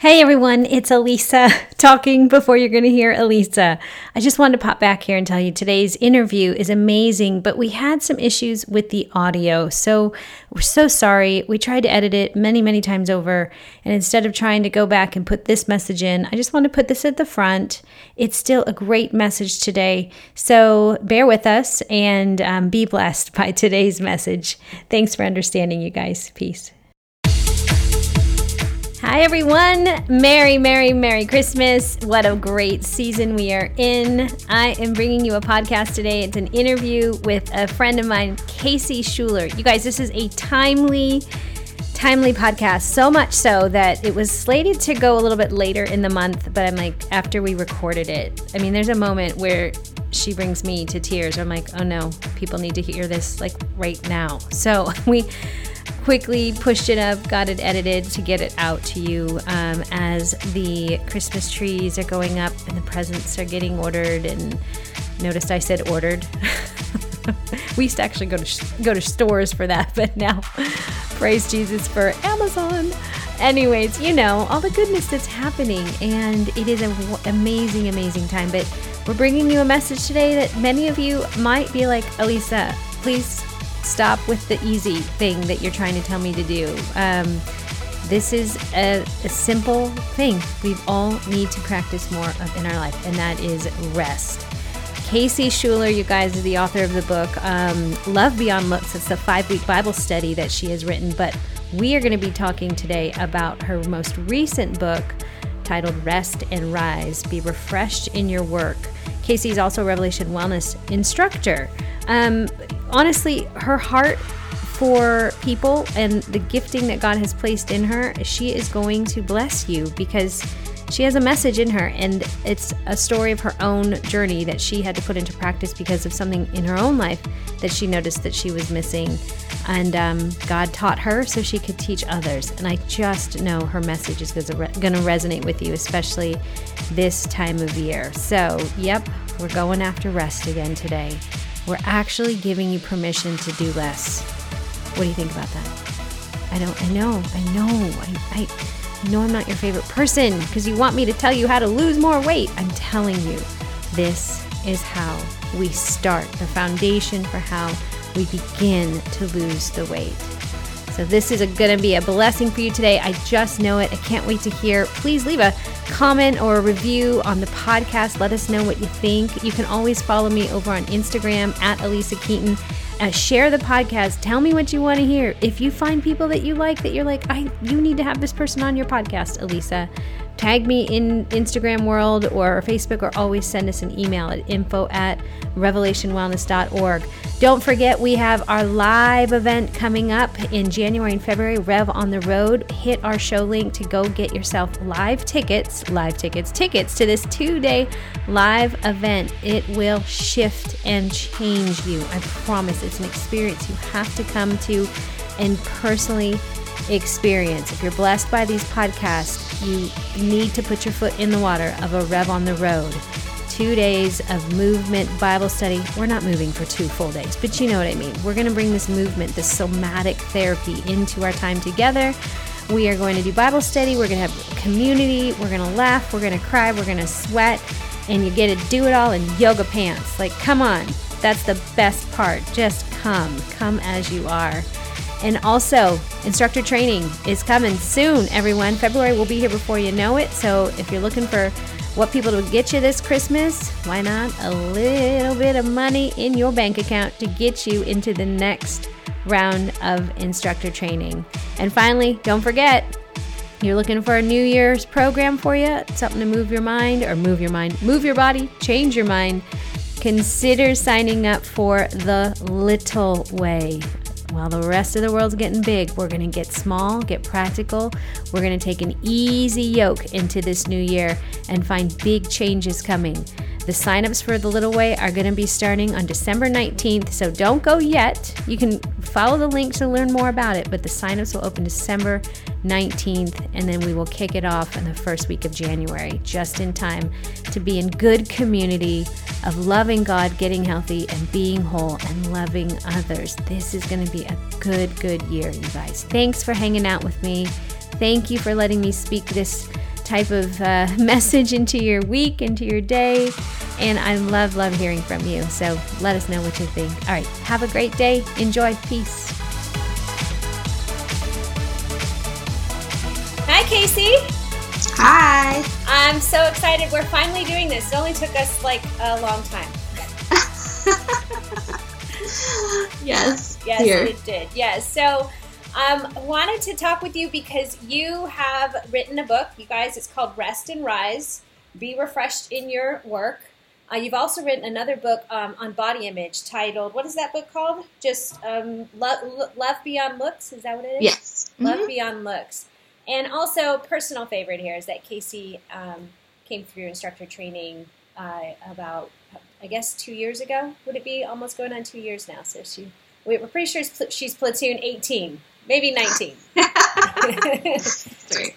Hey everyone, it's Alisa talking before you're going to hear Alisa. I just wanted to pop back here and tell you today's interview is amazing, but we had some issues with the audio. So we're so sorry. We tried to edit it many, many times over. And instead of trying to go back and put this message in, I just want to put this at the front. It's still a great message today. So bear with us and um, be blessed by today's message. Thanks for understanding, you guys. Peace. Hi, everyone. Merry, Merry, Merry Christmas. What a great season we are in. I am bringing you a podcast today. It's an interview with a friend of mine, Casey Schuler. You guys, this is a timely, timely podcast. So much so that it was slated to go a little bit later in the month, but I'm like, after we recorded it, I mean, there's a moment where she brings me to tears. I'm like, oh no, people need to hear this like right now. So we quickly pushed it up, got it edited to get it out to you um, as the Christmas trees are going up and the presents are getting ordered. And noticed I said ordered. we used to actually go to go to stores for that, but now praise Jesus for Amazon. Anyways, you know all the goodness that's happening, and it is an w- amazing, amazing time. But we're bringing you a message today that many of you might be like, Alisa, please stop with the easy thing that you're trying to tell me to do. Um, this is a, a, simple thing we all need to practice more of in our life, and that is rest. Casey Schuler, you guys, is the author of the book um, Love Beyond Looks. It's a five week Bible study that she has written, but we are going to be talking today about her most recent book titled Rest and Rise Be Refreshed in Your Work. Casey is also a Revelation Wellness instructor. Um, honestly, her heart for people and the gifting that God has placed in her, she is going to bless you because she has a message in her and it's a story of her own journey that she had to put into practice because of something in her own life that she noticed that she was missing. And um, god taught her so she could teach others. And i just know her message is going to resonate with you especially this time of year. So yep we're going after rest again today we're actually giving you permission to do less. What do you think about that? I don't, I know, I know, I, I know I'm not your favorite person because you want me to tell you how to lose more weight. I'm telling you, this is how we start, the foundation for how we begin to lose the weight. So this is going to be a blessing for you today. I just know it. I can't wait to hear. Please leave a comment or a review on the podcast. Let us know what you think. You can always follow me over on Instagram at Alisa Keeton. Uh, share the podcast. Tell me what you want to hear. If you find people that you like, that you're like, I, you need to have this person on your podcast, Alisa tag me in Instagram world or Facebook or always send us an email at info at revelationwellness.org. Don't forget, we have our live event coming up in January and February, Rev on the Road. Hit our show link to go get yourself live tickets, live tickets, tickets to this two day live event. It will shift and change you. I promise it's an experience you have to come to and personally experience. If you're blessed by these podcasts, you need to put your foot in the water of a Rev on the Road. Two days of movement Bible study. We're not moving for two full days, but you know what I mean. We're going to bring this movement, this somatic therapy into our time together. We are going to do Bible study. We're going to have community. We're going to laugh. We're going to cry. We're going to sweat. And you get to do it all in yoga pants. Like, come on. That's the best part. Just come. Come as you are. And also, instructor training is coming soon, everyone. February will be here before you know it. So if you're looking for what people to get you this Christmas, why not a little bit of money in your bank account to get you into the next round of instructor training? And finally, don't forget, you're looking for a New Year's program for you, something to move your mind or move your mind, move your body, change your mind. Consider signing up for the Little Way. While the rest of the world's getting big, we're going to get small, get practical. We're going to take an easy yoke into this new year and find big changes coming. The signups for the Little Way are going to be starting on December 19th, so don't go yet. You can follow the link to learn more about it, but the signups will open December 19th, and then we will kick it off in the first week of January, just in time to be in good community of loving God, getting healthy, and being whole and loving others. This is going to be a good, good year, you guys. Thanks for hanging out with me. Thank you for letting me speak this type of uh, message into your week, into your day. And I love, love hearing from you. So let us know what you think. All right. Have a great day. Enjoy. Peace. Casey. Hi. I'm so excited. We're finally doing this. It only took us like a long time. yes. Yes, here. it did. Yes. So, um, wanted to talk with you because you have written a book, you guys. It's called Rest and Rise. Be refreshed in your work. Uh, you've also written another book um, on body image titled, what is that book called? Just um, Love, Love Beyond Looks? Is that what it is? Yes. Love mm-hmm. Beyond Looks. And also, personal favorite here is that Casey um, came through instructor training uh, about, I guess, two years ago. Would it be almost going on two years now? So she, we're pretty sure she's platoon 18, maybe 19.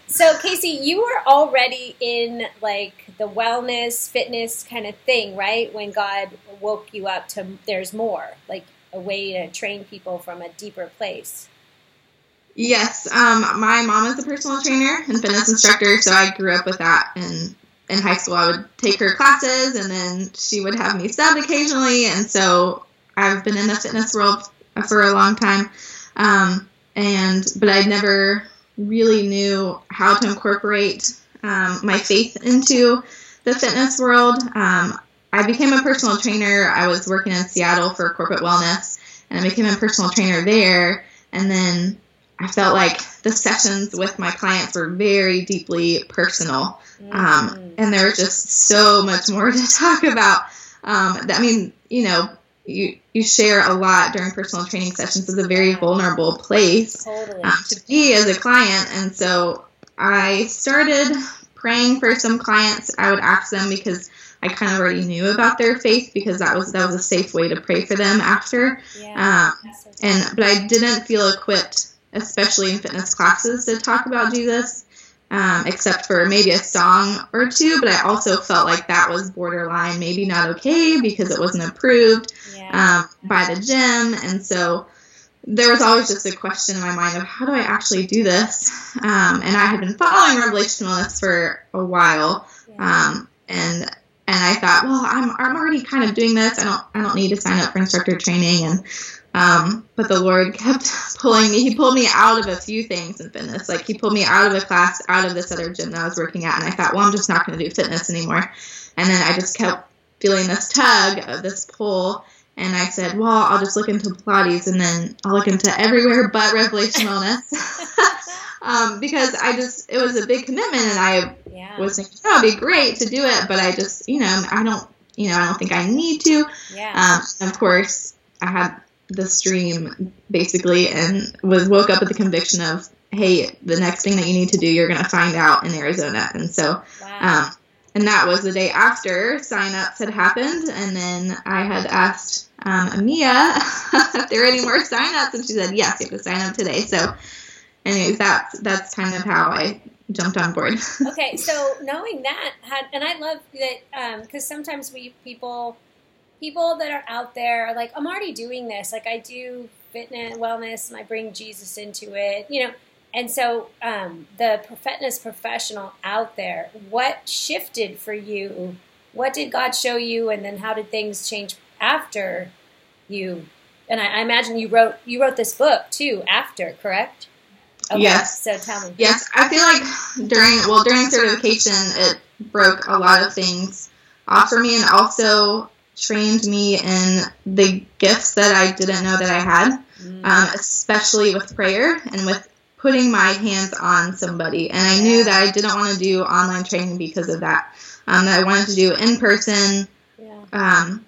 so Casey, you were already in like the wellness, fitness kind of thing, right? When God woke you up to there's more, like a way to train people from a deeper place. Yes, um, my mom is a personal trainer and fitness instructor, so I grew up with that. And in high school, I would take her classes, and then she would have me sub occasionally. And so I've been in the fitness world for a long time, um, and but I never really knew how to incorporate um, my faith into the fitness world. Um, I became a personal trainer. I was working in Seattle for corporate wellness, and I became a personal trainer there. And then I felt like the sessions with my clients were very deeply personal. Um, mm. and there was just so much more to talk about. Um, I mean, you know, you, you share a lot during personal training sessions. It's a very vulnerable place totally. um, to be as a client. And so I started praying for some clients. I would ask them because I kind of already knew about their faith because that was that was a safe way to pray for them after. Yeah, um, and but I didn't feel equipped especially in fitness classes, to talk about Jesus, um, except for maybe a song or two. But I also felt like that was borderline, maybe not okay because it wasn't approved yeah. um, by the gym. And so there was always just a question in my mind of how do I actually do this? Um, and I had been following Revelation Wellness for a while. Um, and and I thought, well, I'm, I'm already kind of doing this. I don't I don't need to sign up for instructor training. And um, but the Lord kept pulling me. He pulled me out of a few things in fitness. Like he pulled me out of a class, out of this other gym that I was working at, and I thought, well, I'm just not going to do fitness anymore. And then I just kept feeling this tug of this pull, and I said, well, I'll just look into Pilates, and then I'll look into everywhere but Revelation Wellness. um, because I just it was a big commitment, and I yeah. was thinking, oh, it'd be great to do it, but I just, you know, I don't, you know, I don't think I need to. Yeah. Um, of course, I had the stream basically and was woke up with the conviction of hey the next thing that you need to do you're going to find out in arizona. And so wow. um, and that was the day after sign-ups had happened and then i had asked um, mia if there were any more sign-ups and she said yes you have to sign up today. So anyways that's that's kind of how i jumped on board. Okay so knowing that had and i love that because um, sometimes we people people that are out there are like, I'm already doing this. Like I do fitness, wellness, and I bring Jesus into it, you know. And so um, the fitness professional out there, what shifted for you? What did God show you, and then how did things change after you? And I, I imagine you wrote you wrote this book too after, correct? Okay, yes. So tell me. Yes, I feel like during well during certification it broke a lot of things off for me, and also trained me in the gifts that I didn't know that I had, mm. um, especially with prayer and with putting my hands on somebody. And I knew that I didn't want to do online training because of that. Um, that I wanted to do in person, um,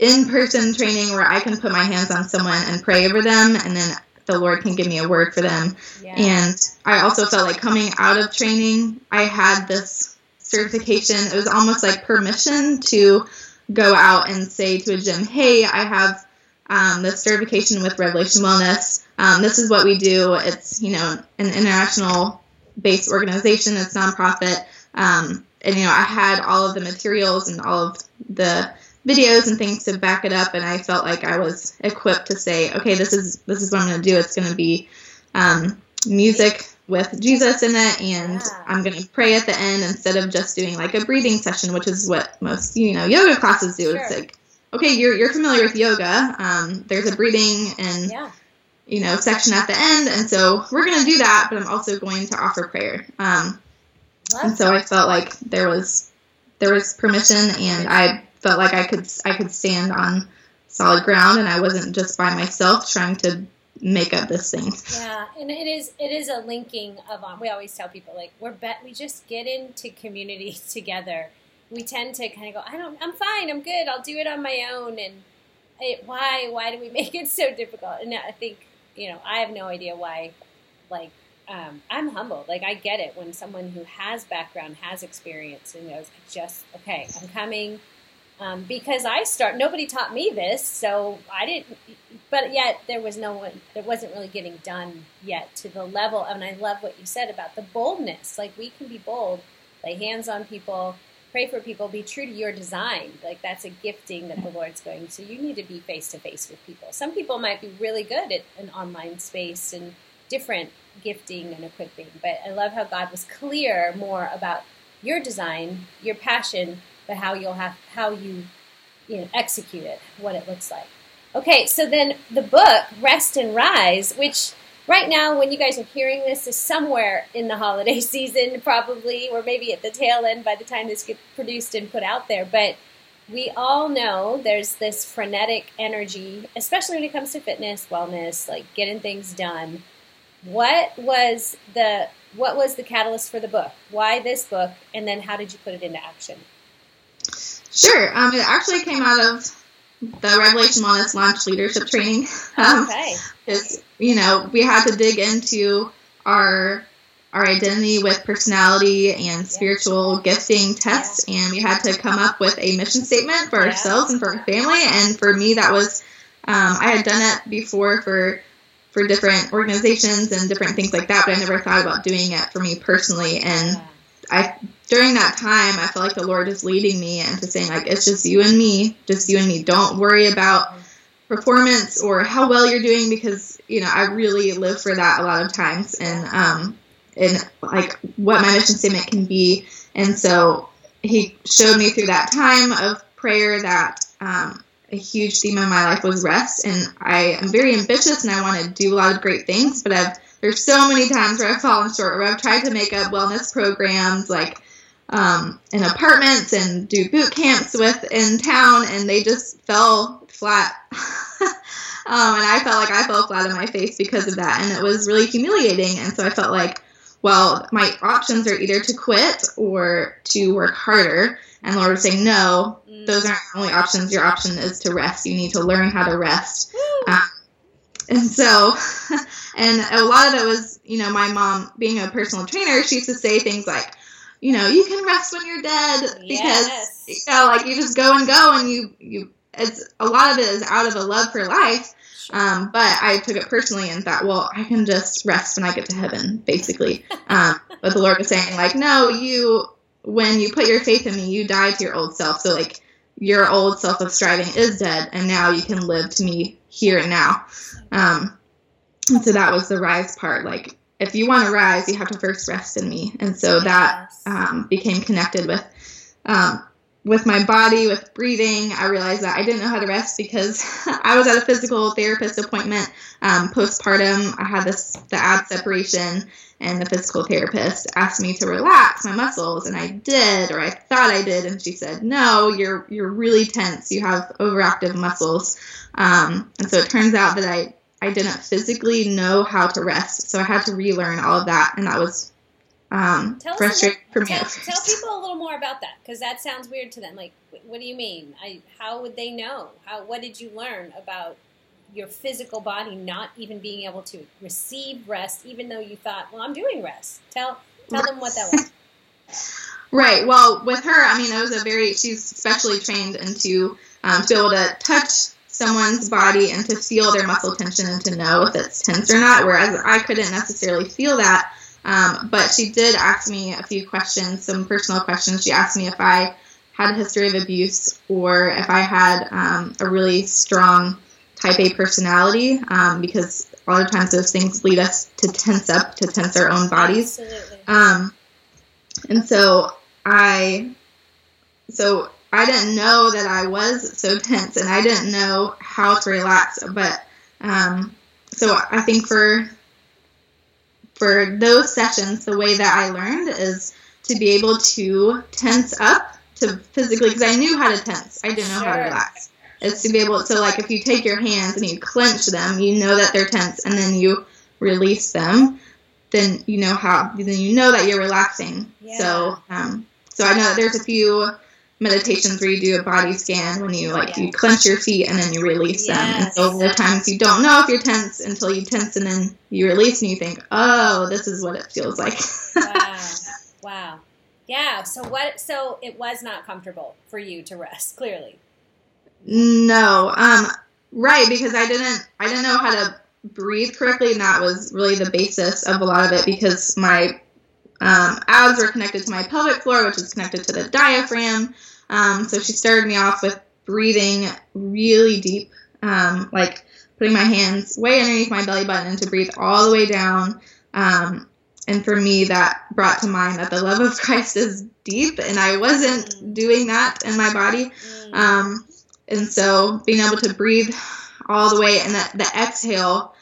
in person training where I can put my hands on someone and pray over them, and then the Lord can give me a word for them. And I also felt like coming out of training, I had this certification. It was almost like permission to go out and say to a gym, hey, I have um, this certification with Revelation Wellness. Um, this is what we do. It's, you know, an international based organization, it's nonprofit. Um, and, you know, I had all of the materials and all of the videos and things to back it up. And I felt like I was equipped to say, okay, this is, this is what I'm going to do. It's going to be um, music with Jesus in it, and yeah. I'm going to pray at the end instead of just doing like a breathing session, which is what most you know yoga classes do. Sure. It's like, okay, you're you're familiar with yoga. Um, there's a breathing and yeah. you know section at the end, and so we're going to do that. But I'm also going to offer prayer. Um, and so I felt like there was there was permission, and I felt like I could I could stand on solid ground, and I wasn't just by myself trying to make up this thing. Yeah, and it is it is a linking of um, we always tell people like we're bet we just get into community together. We tend to kind of go, I don't, I'm fine, I'm good, I'll do it on my own, and it, why why do we make it so difficult? And I think you know I have no idea why. Like um, I'm humbled. Like I get it when someone who has background, has experience, and goes, just okay, I'm coming um, because I start. Nobody taught me this, so I didn't. But yet there was no one. There wasn't really getting done yet to the level. And I love what you said about the boldness. Like we can be bold, lay hands on people, pray for people, be true to your design. Like that's a gifting that the Lord's going. So you need to be face to face with people. Some people might be really good at an online space and different gifting and equipping. But I love how God was clear more about your design, your passion but how you'll have how you you know execute it, what it looks like. Okay, so then the book Rest and Rise, which right now when you guys are hearing this is somewhere in the holiday season probably or maybe at the tail end by the time this gets produced and put out there, but we all know there's this frenetic energy, especially when it comes to fitness, wellness, like getting things done. What was the what was the catalyst for the book? Why this book? And then how did you put it into action? Sure. Um, it actually came out of the Revelation Wellness Launch Leadership Training. Um, okay. Because you know we had to dig into our our identity with personality and spiritual gifting tests, and we had to come up with a mission statement for ourselves and for our family. And for me, that was um, I had done it before for for different organizations and different things like that, but I never thought about doing it for me personally. And I during that time, I felt like the Lord is leading me into saying, like, it's just you and me, just you and me. Don't worry about performance or how well you're doing because, you know, I really live for that a lot of times and, um, and like what my mission statement can be. And so he showed me through that time of prayer that, um, a huge theme in my life was rest. And I am very ambitious and I want to do a lot of great things, but I've, there's so many times where I've fallen short, where I've tried to make up wellness programs, like um, in apartments and do boot camps with in town, and they just fell flat. um, and I felt like I fell flat on my face because of that, and it was really humiliating. And so I felt like, well, my options are either to quit or to work harder. And Lord was saying, no, those aren't the only options. Your option is to rest. You need to learn how to rest. Um, and so, and a lot of it was, you know, my mom being a personal trainer, she used to say things like, you know, you can rest when you're dead because yes. you know, like you just go and go and you you it's a lot of it is out of a love for life. Um, but I took it personally and thought, well, I can just rest when I get to heaven, basically. Um, but the Lord was saying, like, no, you when you put your faith in me, you die to your old self. So like your old self of striving is dead, and now you can live to me here and now. Um, and so that was the rise part, like if you want to rise, you have to first rest in me. And so that um, became connected with um, with my body, with breathing. I realized that I didn't know how to rest because I was at a physical therapist appointment um, postpartum. I had this the ab separation, and the physical therapist asked me to relax my muscles, and I did, or I thought I did, and she said, "No, you're you're really tense. You have overactive muscles." Um, and so it turns out that I I didn't physically know how to rest, so I had to relearn all of that, and that was um, tell frustrating for me. Tell, tell, people a little more about that because that sounds weird to them. Like, what do you mean? I, how would they know? How what did you learn about your physical body not even being able to receive rest, even though you thought, well, I'm doing rest? Tell tell them what that was. Right. Well, with her, I mean, it was a very she's specially trained into um, to be able to touch someone's body and to feel their muscle tension and to know if it's tense or not. Whereas I couldn't necessarily feel that. Um, but she did ask me a few questions, some personal questions. She asked me if I had a history of abuse or if I had um, a really strong type A personality, um, because a lot of times those things lead us to tense up, to tense our own bodies. Absolutely. Um, and so I, so I didn't know that I was so tense, and I didn't know how to relax. But um, so I think for for those sessions, the way that I learned is to be able to tense up to physically because I knew how to tense. I didn't know how to relax. It's to be able to like if you take your hands and you clench them, you know that they're tense, and then you release them. Then you know how. Then you know that you're relaxing. So, um, so I know that there's a few meditations where you do a body scan when you like you clench your feet and then you release them. And so Yes. there are times you don't know if you're tense until you tense and then you release and you think, oh, this is what it feels like. wow. Wow. Yeah. So what? So it was not comfortable for you to rest. Clearly. No, um, right, because I didn't, I didn't know how to breathe correctly, and that was really the basis of a lot of it because my um, abs were connected to my pelvic floor, which is connected to the diaphragm. Um, so she started me off with breathing really deep, um, like putting my hands way underneath my belly button to breathe all the way down. Um, and for me, that brought to mind that the love of Christ is deep, and I wasn't doing that in my body. Mm. Um, and so being able to breathe all the way and that the exhale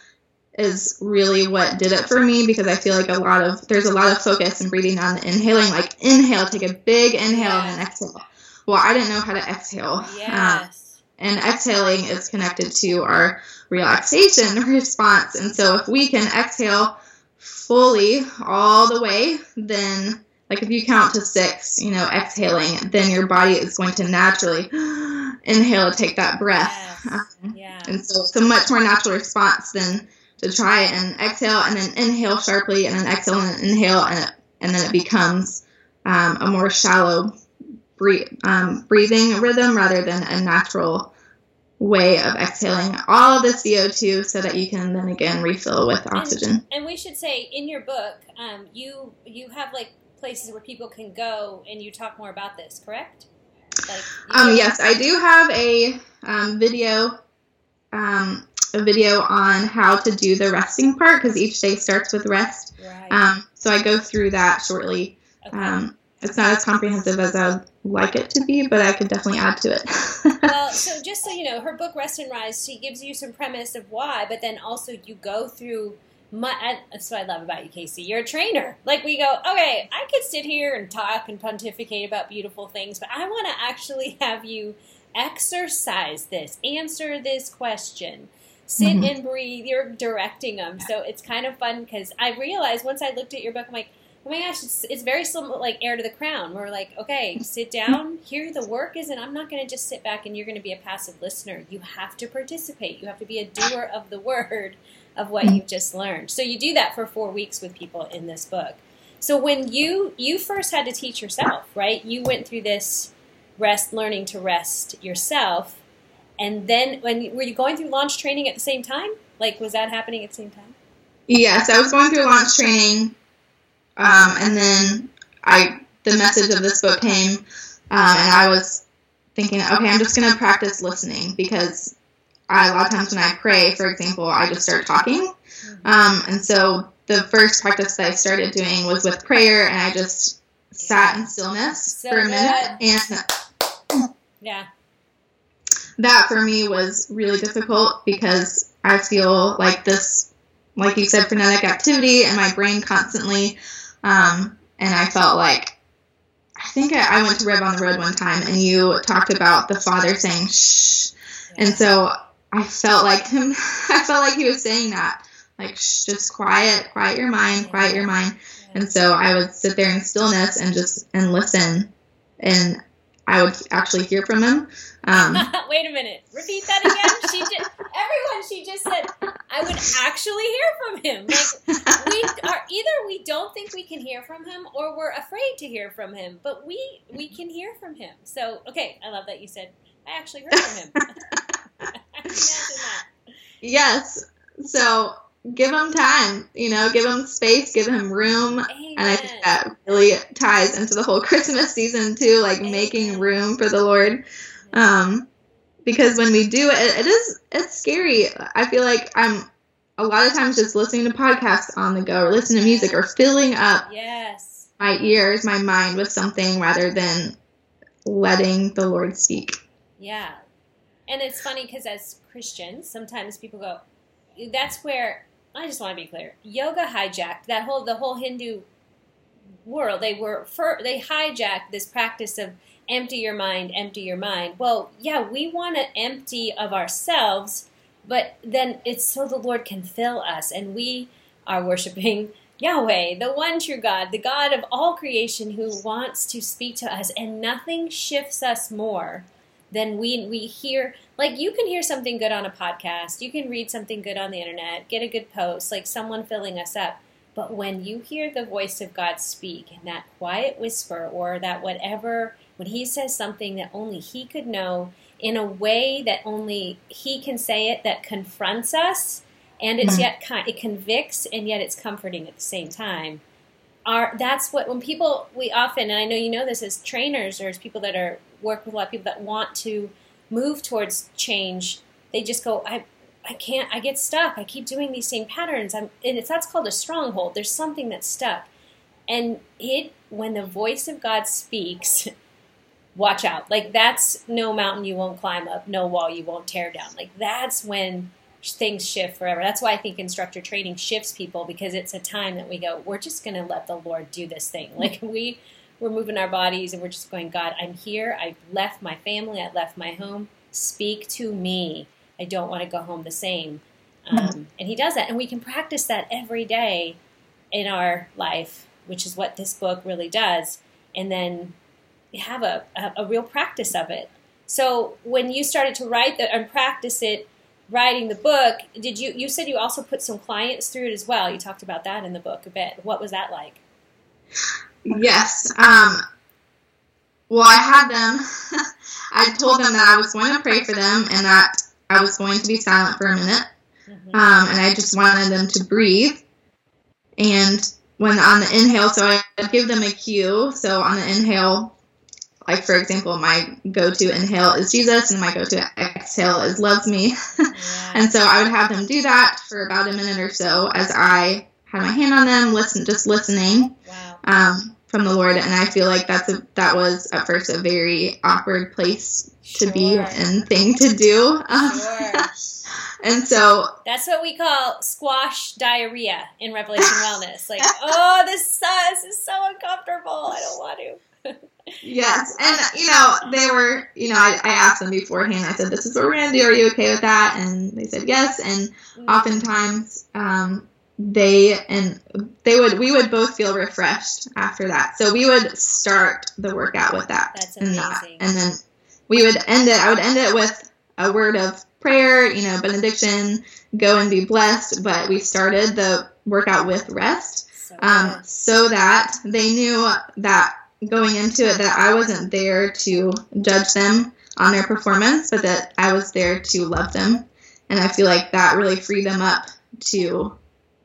is really what did it for me because I feel like a lot of there's a lot of focus in breathing on the inhaling, like inhale, take a big inhale and then exhale. Well, I didn't know how to exhale. Um, yes. and exhaling is connected to our relaxation response. And so if we can exhale fully all the way, then like if you count to six, you know, exhaling, then your body is going to naturally inhale take that breath. Yes. Um, Yeah. and so it's a much more natural response than to try and exhale and then inhale sharply and then exhale and then inhale and it, and then it becomes um, a more shallow breathe, um, breathing rhythm rather than a natural way of exhaling all of the CO2 so that you can then again refill with oxygen. And we should say in your book, um, you you have like places where people can go and you talk more about this, correct? Like Um, yes, I do have a um, video, um, a video on how to do the resting part because each day starts with rest. Right. Um, so I go through that shortly. okay. Um, it's not as comprehensive as I would like it to be, but I could definitely add to it. well, so just so you know, her book Rest and Rise, she gives you some premise of why, but then also you go through. My, I, that's what I love about you, Casey. You're a trainer. Like we go, okay, I could sit here and talk and pontificate about beautiful things, but I want to actually have you exercise this, answer this question, sit Mhm. and breathe. You're directing them, so it's kind of fun because I realized once I looked at your book, I'm like, oh my gosh, it's, it's very similar, like Heir to the Crown. We're like, okay, sit down. Here the work is, and I'm not going to just sit back and you're going to be a passive listener. You have to participate. You have to be a doer of the word of what you've just learned. So you do that for four weeks with people in this book. So when you you first had to teach yourself, right? You went through this rest, learning to rest yourself, and then when were you going through launch training at the same time? Like, was that happening at the same time? yes, I was going through launch training, um, and then I the message of this book came, um, and I was thinking, okay, I'm just going to practice listening because I, a lot of times when I pray, for example, I just start talking. Um, and so the first practice that I started doing was with prayer, and I just sat in stillness So for a minute. And Yeah. that for me was really difficult because I feel like this, like you said, frenetic activity in my brain constantly. Um, and I felt like, I think I, I went to Rev on the Road one time, and you talked about the Father saying, shh. And so I felt like him, I felt like he was saying that. Like, shh, just quiet, quiet your mind, quiet your mind. And so I would sit there in stillness and just and listen, and I would actually hear from him. Um, Wait a minute. Repeat that again. She just everyone. She just said I would actually hear from him. Like we are either we don't think we can hear from him or we're afraid to hear from him. But we we can hear from him. So okay, I love that you said I actually heard from him. That. yes. So give him time. You know, give him space, give him room. Amen. And I think that really ties into the whole Christmas season too, like making room for the Lord. Um, because when we do it, it is it's scary. I feel like I'm a lot of times just listening to podcasts on the go or listening to music or filling up yes my ears, my mind with something rather than letting the Lord speak. Yeah. And it's funny because as Christians, sometimes people go, that's where I just want to be clear. Yoga hijacked that whole the whole Hindu world. They were for, they hijacked this practice of empty your mind, empty your mind. Well, yeah, we want to empty of ourselves, but then it's so the Lord can fill us, and we are worshiping Yahweh, the one true God, the God of all creation who wants to speak to us, and nothing shifts us more than we we hear like you can hear something good on a podcast, you can read something good on the internet, get a good post, like someone filling us up. But when you hear the voice of God speak in that quiet whisper or that whatever when he says something that only he could know in a way that only he can say it that confronts us and it's hmm. yet it convicts and yet it's comforting at the same time. Are that's what when people we often and I know you know this as trainers or as people that are work with a lot of people that want to move towards change they just go I I can't I get stuck. I keep doing these same patterns. I'm and it's that's called a stronghold. There's something that's stuck. And it when the voice of God speaks watch out like that's no mountain you won't climb up no wall you won't tear down like that's when things shift forever. That's why I think instructor training shifts people because it's a time that we go, we're just going to let the Lord do this thing. Like we we're moving our bodies and we're just going, God, I'm here. I've left my family. I left my home. Speak to me. I don't want to go home the same. Um, mm-hmm. and he does that. And we can practice that every day in our life, which is what this book really does. And then have a, a, real practice of it. So when you started to write the, and practice it, writing the book, did you you said you also put some clients through it as well? You talked about that in the book a bit. What was that like? Yes. Um, well, I had them. I told them that I was going to pray for them and that I was going to be silent for a minute, mm-hmm. um, and I just wanted them to breathe. And when on the inhale, so I give them a cue. So on the inhale, like for example, my go-to inhale is Jesus, and my go-to exhale is loves me. And so I would have them do that for about a minute or so as I had my hand on them, listen, just listening wow. um, from the Lord. And I feel like that's a that was at first a very awkward place to be and thing to do. Sure. and so that's what we call squash diarrhea in Revelation Wellness. Like, oh, this, uh, this is so uncomfortable. I don't want to yes, and you know they were. You know, I, I asked them beforehand. I said, "This is what we're gonna do. Are you okay with that?" And they said yes. And mm-hmm. oftentimes, um, they and they would we would both feel refreshed after that. So we would start the workout with that. That's amazing. And, that, and then we would end it. I would end it with a word of prayer. You know, benediction. Go and be blessed. But we started the workout with rest. So, um, so that they knew that going into it that I wasn't there to judge them on their performance, but that I was there to love them. And I feel like that really freed them up to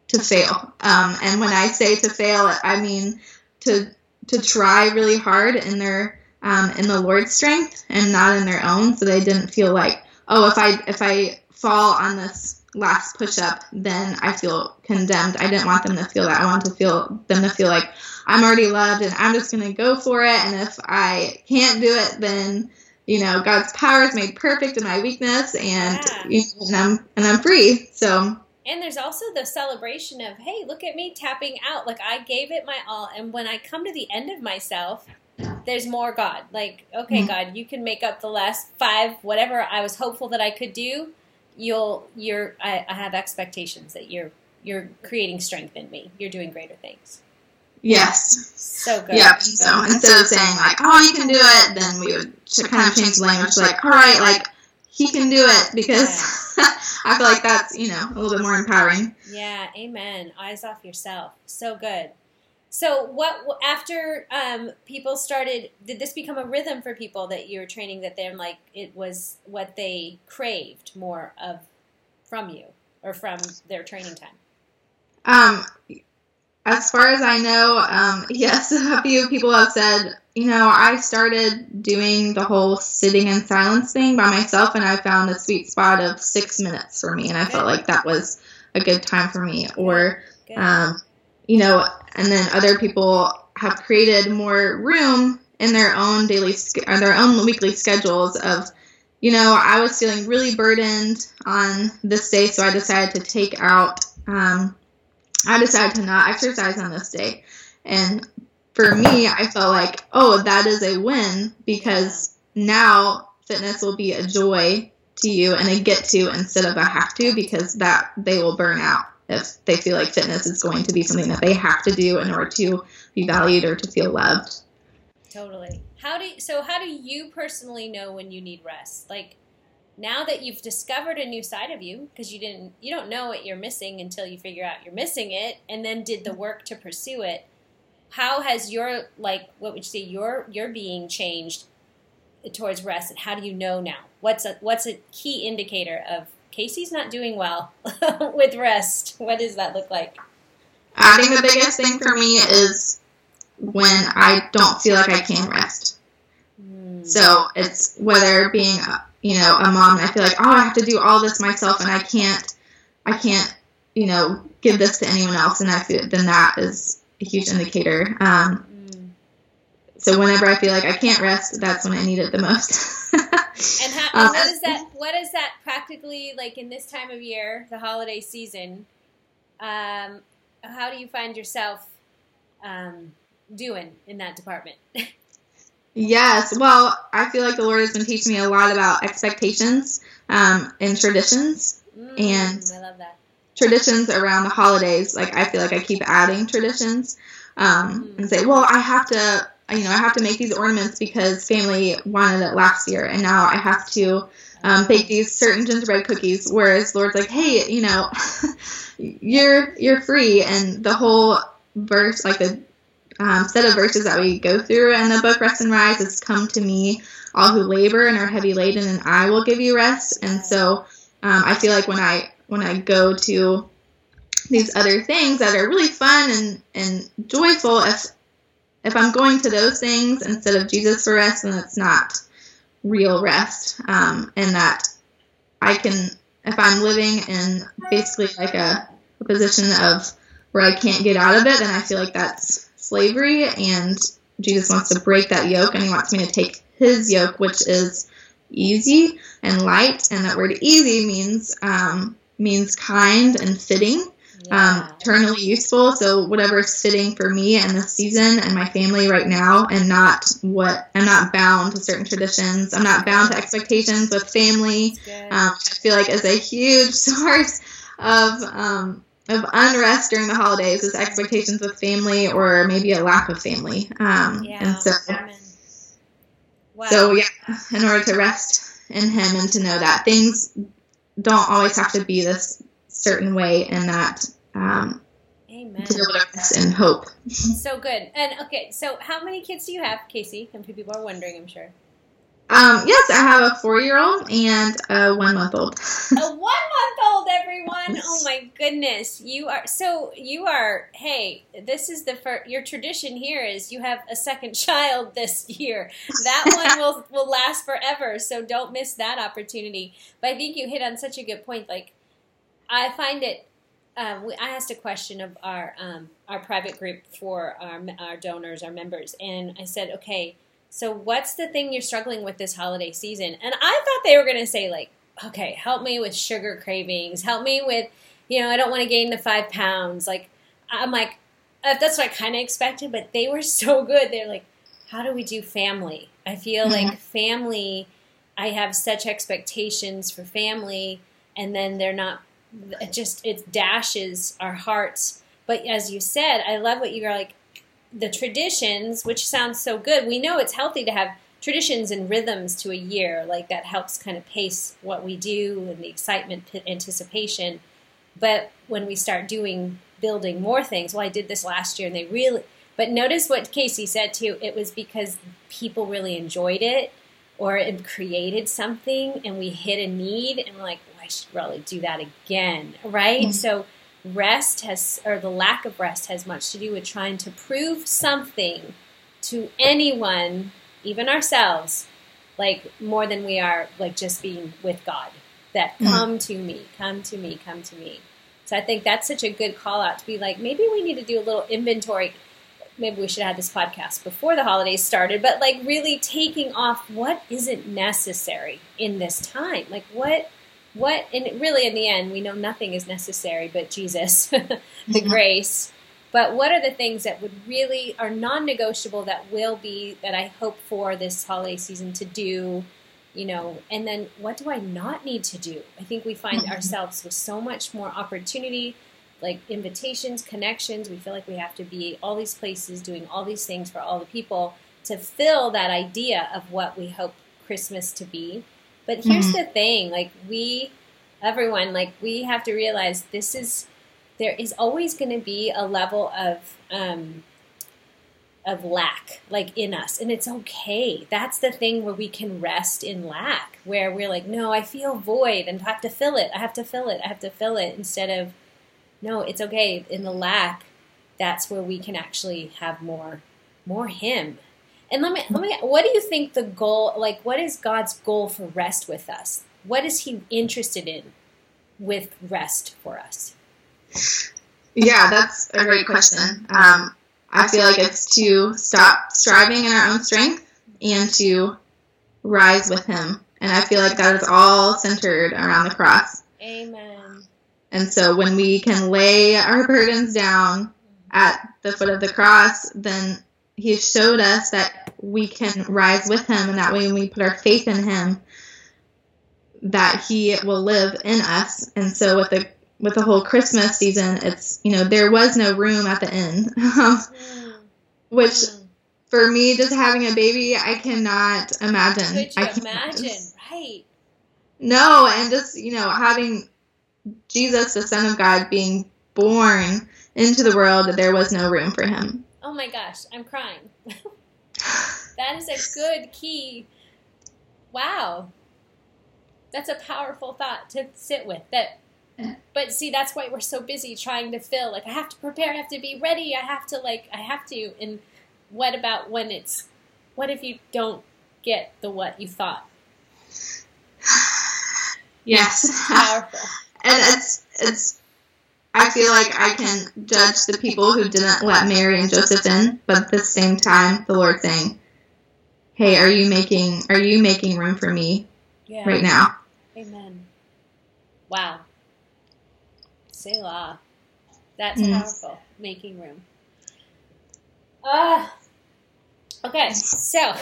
to fail. Um, and when I say to fail, I mean to to try really hard in their um, in the Lord's strength and not in their own, so they didn't feel like, oh, if I if I fall on this last push up, then I feel condemned. I didn't want them to feel that. I want to feel them to feel like I'm already loved and I'm just going to go for it. And if I can't do it, then you know God's power is made perfect in my weakness, and, yeah. you know, and I'm and I'm free. So. And there's also the celebration of, hey, look at me tapping out. Like I gave it my all, and when I come to the end of myself, there's more God. Like, okay, mm-hmm. God, you can make up the last five, whatever I was hopeful that I could do. You'll, you're, I, I have expectations that you're, you're creating strength in me. You're doing greater things. Yes. So good. Yeah. So instead of saying like, "Oh, you can do it," then we would kind of change the language, like, "All right, like he can do it," because yeah. I feel like that's you know a little bit more empowering. Yeah. Amen. Eyes off yourself. So good. So what after um, people started? Did this become a rhythm for people that you were training? That they're like it was what they craved more of from you or from their training time. Um, as far as I know, um, yes, a few people have said, you know, I started doing the whole sitting in silence thing by myself, and I found a sweet spot of six minutes for me, and I felt like that was a good time for me or um, you know and then other people have created more room in their own daily or their own weekly schedules of you know i was feeling really burdened on this day so i decided to take out um, i decided to not exercise on this day. And for me i felt like oh that is a win because now fitness will be a joy to you and a get to instead of a have to because that they will burn out if they feel like fitness is going to be something that they have to do in order to be valued or to feel loved. Totally. How do you, so? How do you personally know when you need rest? Like now that you've discovered a new side of you, because you didn't, you don't know what you're missing until you figure out you're missing it, and then did the work to pursue it. How has your like what would you say your your being changed towards rest, and how do you know now? What's a what's a key indicator of Casey's not doing well with rest? What does that look like? I think the biggest thing for me is when I don't feel like I can rest. Mm. So it's whether being, you know, a mom and I feel like, oh, I have to do all this myself and I can't, I can't, you know, give this to anyone else. And I feel then that is a huge indicator. Um, mm. So whenever I feel like I can't rest, that's when I need it the most. and how, um, what is that? What is that practically like in this time of year, the holiday season? Um, how do you find yourself um, doing in that department? yes, well, I feel like the Lord has been teaching me a lot about expectations um, and traditions, mm, and I love that traditions around the holidays. Like I feel like I keep adding traditions um, mm. and say, well, I have to, you know, I have to make these ornaments because family wanted it last year, and now I have to um, bake these certain gingerbread cookies. Whereas Lord's like, hey, you know, you're you're free, and the whole verse, like the um, set of verses that we go through in the book Rest and Rise is come to me, all who labor and are heavy laden, and I will give you rest. And so um, I feel like when I when I go to these other things that are really fun and, and joyful, if if I'm going to those things instead of Jesus for rest, then it's not real rest. Um, and that I can if I'm living in basically like a, a position of where I can't get out of it, then I feel like that's slavery. And Jesus wants to break that yoke, and He wants me to take His yoke, which is easy and light. And that word easy means um, means kind and fitting yeah. um, eternally useful. So whatever is fitting for me and this season and my family right now, and not what I'm not bound to certain traditions. I'm not bound to expectations with family. Um, I feel like is a huge source of um, of unrest during the holidays is expectations with family or maybe a lack of family. Um, yeah. And so, wow. so yeah, in order to rest in Him and to know that things don't always have to be this certain way and that um, Amen. and hope. So good. And okay, so how many kids do you have, Casey? And people are wondering, I'm sure. Um, yes, I have a four-year-old and a one-month-old. a one-month-old, everyone! Oh my goodness, you are so you are. Hey, this is the first. Your tradition here is you have a second child this year. That one will will last forever. So don't miss that opportunity. But I think you hit on such a good point. Like, I find it um, we, I asked a question of our um, our private group for our, our donors, our members, and I said, okay, so what's the thing you're struggling with this holiday season? And I thought they were going to say like, okay, help me with sugar cravings, help me with, you know, I don't want to gain the five pounds. Like, I'm like, uh, that's what I kind of expected, but they were so good. They're like, how do we do family? I feel mm-hmm. like family. I have such expectations for family, and then they're not it just it dashes our hearts. But as you said, I love what you're like the traditions, which sounds so good. We know it's healthy to have traditions and rhythms to a year, like that helps kind of pace what we do and the excitement, anticipation. But when we start doing building more things, well, I did this last year, and they really. But notice what Casey said too. It was because people really enjoyed it, or it created something, and we hit a need, and we're like, should really do that again, right? Mm-hmm. So rest has, or the lack of rest has much to do with trying to prove something to anyone, even ourselves, like more than we are like just being with God. That mm-hmm. come to me, come to me, come to me. So I think that's such a good call out to be like, maybe we need to do a little inventory. Maybe we should have this podcast before the holidays started, but like really taking off what isn't necessary in this time. Like what, what, and really in the end, we know nothing is necessary but Jesus, the mm-hmm. grace. But what are the things that would really are non negotiable that will be, that I hope for this holiday season to do? you know and then what do i not need to do i think we find mm-hmm. ourselves with so much more opportunity like invitations connections we feel like we have to be all these places doing all these things for all the people to fill that idea of what we hope christmas to be but here's mm-hmm. the thing like we everyone like we have to realize this is there is always going to be a level of um, of lack like in us and it's okay. That's the thing where we can rest in lack where we're like no i feel void and I have to fill it i have to fill it i have to fill it instead of no it's okay. In the lack that's where we can actually have more more him and let me let me what do you think the goal like what is god's goal for rest with us what is he interested in with rest for us yeah that's a great question um, I feel like it's to stop striving in our own strength and to rise with Him. And I feel like that is all centered around the cross. Amen. And so when we can lay our burdens down at the foot of the cross, then He showed us that we can rise with Him. And that way, when we put our faith in Him, that He will live in us. And so with the with the whole Christmas season, it's you know there was no room at the inn, which for me, just having a baby, I cannot imagine. Could you I imagine? Right. No, and just you know having Jesus, the Son of God, being born into the world, that there was no room for him. Oh my gosh, I'm crying. that is a good key. Wow. That's a powerful thought to sit with. That but see that's why we're so busy trying to fill like i have to prepare i have to be ready i have to like i have to and what about when it's what if you don't get the what you thought yes powerful and it's it's i feel like i can judge the people who didn't let mary and joseph in but at the same time the lord saying hey are you making are you making room for me yeah. right now amen wow Selah. That's mm. powerful. Making room. Ah. Uh, okay, so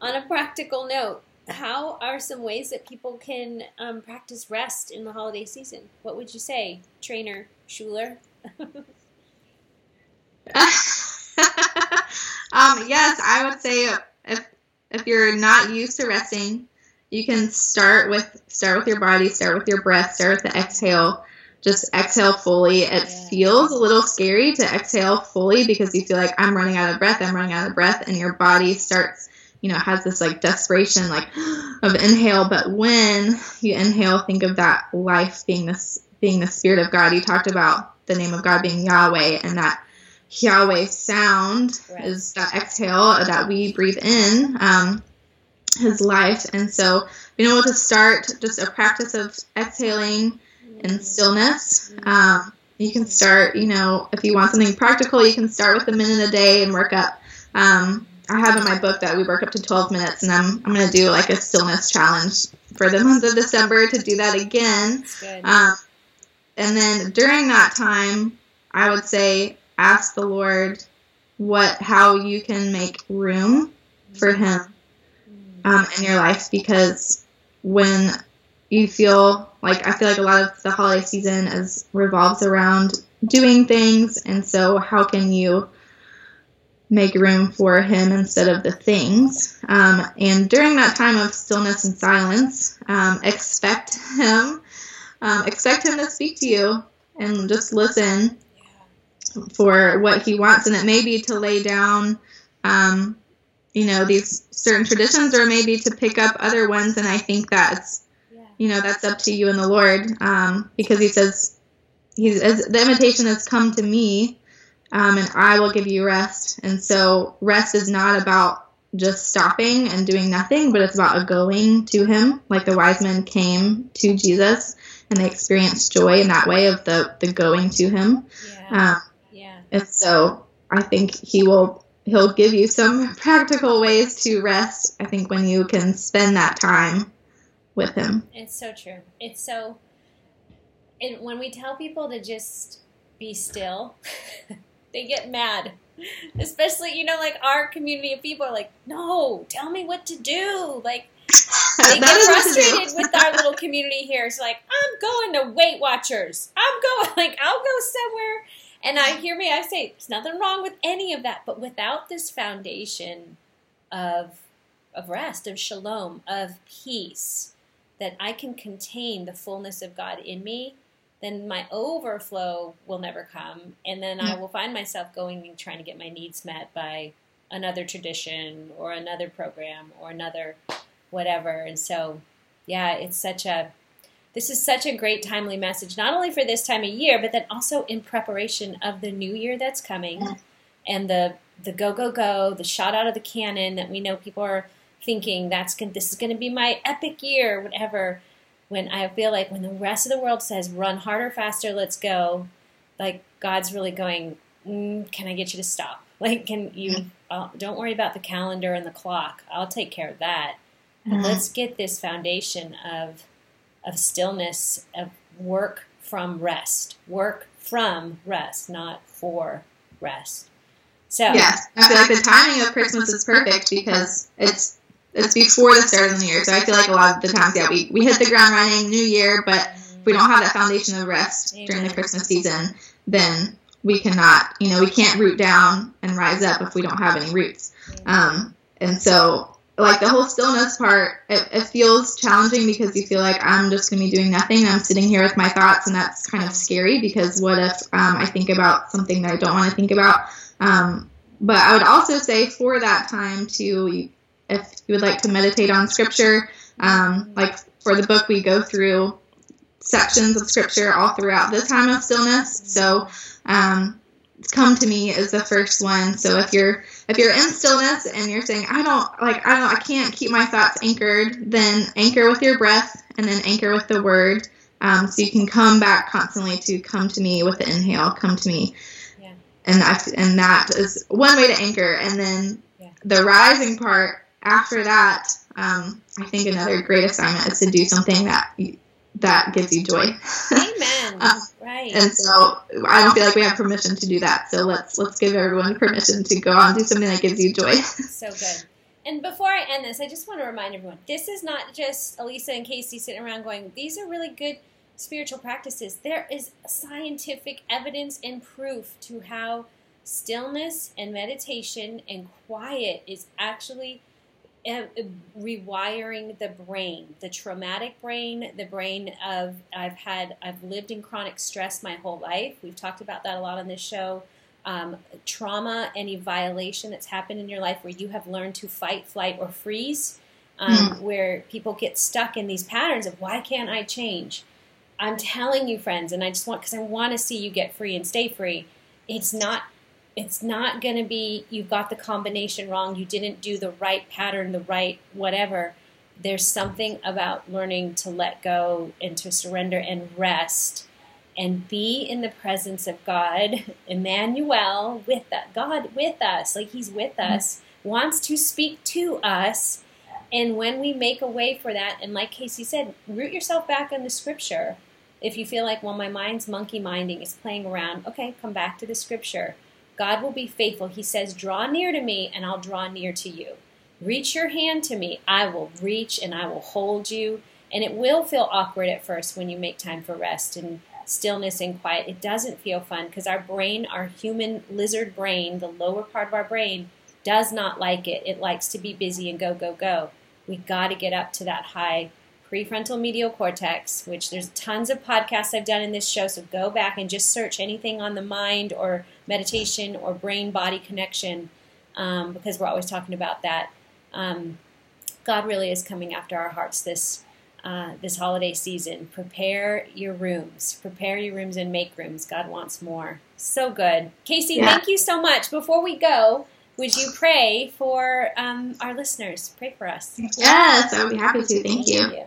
on a practical note, how are some ways that people can um, practice rest in the holiday season? What would you say, trainer Schuler? um, yes, I would say if if you're not used to resting, you can start with start with your body, start with your breath, start with the exhale, just exhale fully. It yeah. feels a little scary to exhale fully because you feel like I'm running out of breath, I'm running out of breath, and your body starts, you know, has this like desperation like of inhale. But when you inhale, think of that life being this being the spirit of God. You talked about the name of God being Yahweh and that Yahweh sound right. is that exhale that we breathe in. Um, his life and so being able to start just a practice of exhaling and stillness. Um, you can start, you know, if you want something practical, you can start with a minute a day and work up. Um, I have in my book that we work up to 12 minutes, and I'm, I'm going to do like a stillness challenge for the month of December to do that again. Um, and then during that time, I would say ask the Lord what how you can make room for Him um, in your life because when you feel like I feel like a lot of the holiday season is revolves around doing things, and so how can you make room for him instead of the things? Um, and during that time of stillness and silence, um, expect him, um, expect him to speak to you, and just listen for what he wants. And it may be to lay down. Um, you know these certain traditions or maybe to pick up other ones and i think that's you know that's up to you and the Lord, um, because He says He's the invitation has come to me, um, and I will give you rest. And so rest is not about just stopping and doing nothing, but it's about a going to Him, like the wise men came to Jesus and they experienced joy in that way of the the going to Him. Yeah. Um, yeah. And so I think He will He'll give you some practical ways to rest. I think when you can spend that time with Him. It's so true. It's so. And when we tell people to just be still, they get mad. Especially you know like our community of people are like no tell me what to do. Like they get frustrated with our little community here. It's like i'm going to weight watchers. I'm going like i'll go somewhere. And i hear me i say there's nothing wrong with any of that. But without this foundation of of rest of shalom of peace that i can contain the fullness of god in me then my overflow will never come. And then I will find myself going and trying to get my needs met by another tradition or another program or another whatever. And so, yeah, it's such a, this is such a great timely message, not only for this time of year, but then also in preparation of the new year that's coming and the, the go, go, go, the shot out of the cannon that we know people are thinking that's going this is going to be my epic year, whatever when I feel like when the rest of the world says run harder, faster, let's go, like God's really going, mm, can I get you to stop? Like, can you uh, don't worry about the calendar and the clock. I'll take care of that. Mm-hmm. Let's get this foundation of of stillness, of work from rest, work from rest, not for rest. So yes, I feel like the timing of Christmas is perfect because it's it's before the start of the year. So I feel like a lot of the times, yeah, we, we hit the ground running, New Year, but if we don't have that foundation of rest during the Christmas season, then we cannot, you know, we can't root down and rise up if we don't have any roots. Um, and so, like the whole stillness part, it, it feels challenging because you feel like I'm just going to be doing nothing. I'm sitting here with my thoughts, and that's kind of scary because what if um, I think about something that I don't want to think about? Um, but I would also say for that time to if you would like to meditate on scripture, um, like for the book, we go through sections of scripture all throughout the time of stillness. So, um, come to me is the first one. So if you're if you're in stillness and you're saying I don't like I don't I can't keep my thoughts anchored, then anchor with your breath and then anchor with the word. Um, so you can come back constantly to come to me with the inhale, come to me, yeah. and that and that is one way to anchor. And then yeah. the rising part after that, um, I think another great assignment is to do something that that gives you joy. Amen. uh, right. And so I don't feel like we have permission to do that. So let's let's give everyone permission to go out and do something that gives you joy. so good. And before I end this, I just want to remind everyone: this is not just Alisa and Casey sitting around going, "These are really good." spiritual practices there is scientific evidence and proof to how stillness and meditation and quiet is actually rewiring the brain, the traumatic brain, the brain of I've had I've lived in chronic stress my whole life. We've talked about that a lot on this show. Um, trauma, any violation that's happened in your life where you have learned to fight, flight, or freeze, um, mm. where people get stuck in these patterns of why can't I change? I'm telling you, friends, and I just want because I want to see you get free and stay free. It's not it's not going to be you've got the combination wrong, you didn't do the right pattern, the right whatever. There's something about learning to let go and to surrender and rest and be in the presence of God, Emmanuel, with that God with us, like He's with mm-hmm. us, wants to speak to us. And when we make a way for that, and like Casey said, root yourself back in the scripture. If you feel like, well, my mind's monkey minding, is playing around, okay, come back to the scripture God will be faithful. He says, Draw near to me, and I'll draw near to you. Reach your hand to me. I will reach and I will hold you. And it will feel awkward at first when you make time for rest and stillness and quiet. It doesn't feel fun because our brain, our human lizard brain, the lower part of our brain, does not like it. It likes to be busy and go, go, go. We got to get up to that high prefrontal medial cortex, which there's tons of podcasts I've done in this show. So go back and just search anything on the mind or meditation or brain body connection um, because we're always talking about that. Um, God really is coming after our hearts this uh, this holiday season. Prepare your rooms. Prepare your rooms and make rooms. God wants more. So good. Casey, yeah. thank you so much. Before we go, would you pray for um, our listeners? Pray for us. Yes, I would be happy to. Thank, thank you. you.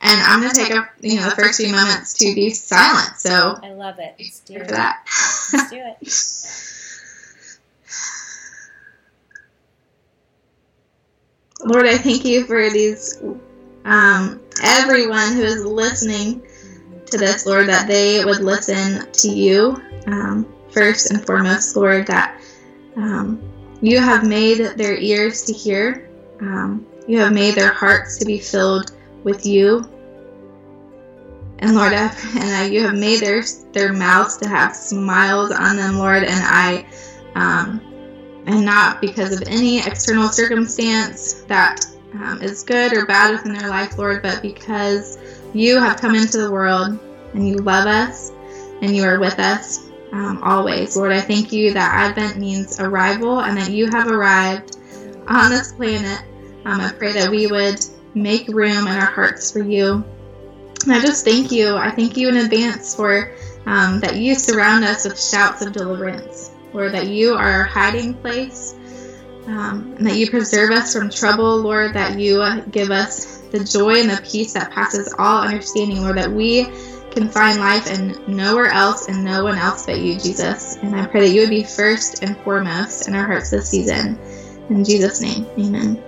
And I'm going to take a, you know, the first few moments to be silent. So I love it. Let's do it. for that. Let's do it. Lord, I thank you for these, um, everyone who is listening to this, Lord, that they would listen to you um, first and foremost, Lord, that um, you have made their ears to hear, um, you have made their hearts to be filled with you. And Lord, I, and I, you have made their their mouths to have smiles on them, Lord. And I, um, and not because of any external circumstance that um, is good or bad within their life, Lord, but because you have come into the world and you love us and you are with us um, always. Lord, I thank you that Advent means arrival and that you have arrived on this planet. Um, I pray that we would make room in our hearts for you. And I just thank you. I thank you in advance for um, that you surround us with shouts of deliverance. Lord, that you are our hiding place, um, and that you preserve us from trouble, Lord, that you give us the joy and the peace that passes all understanding, Lord, that we can find life in nowhere else and no one else but you, Jesus. And I pray that you would be first and foremost in our hearts this season. In Jesus' name, amen.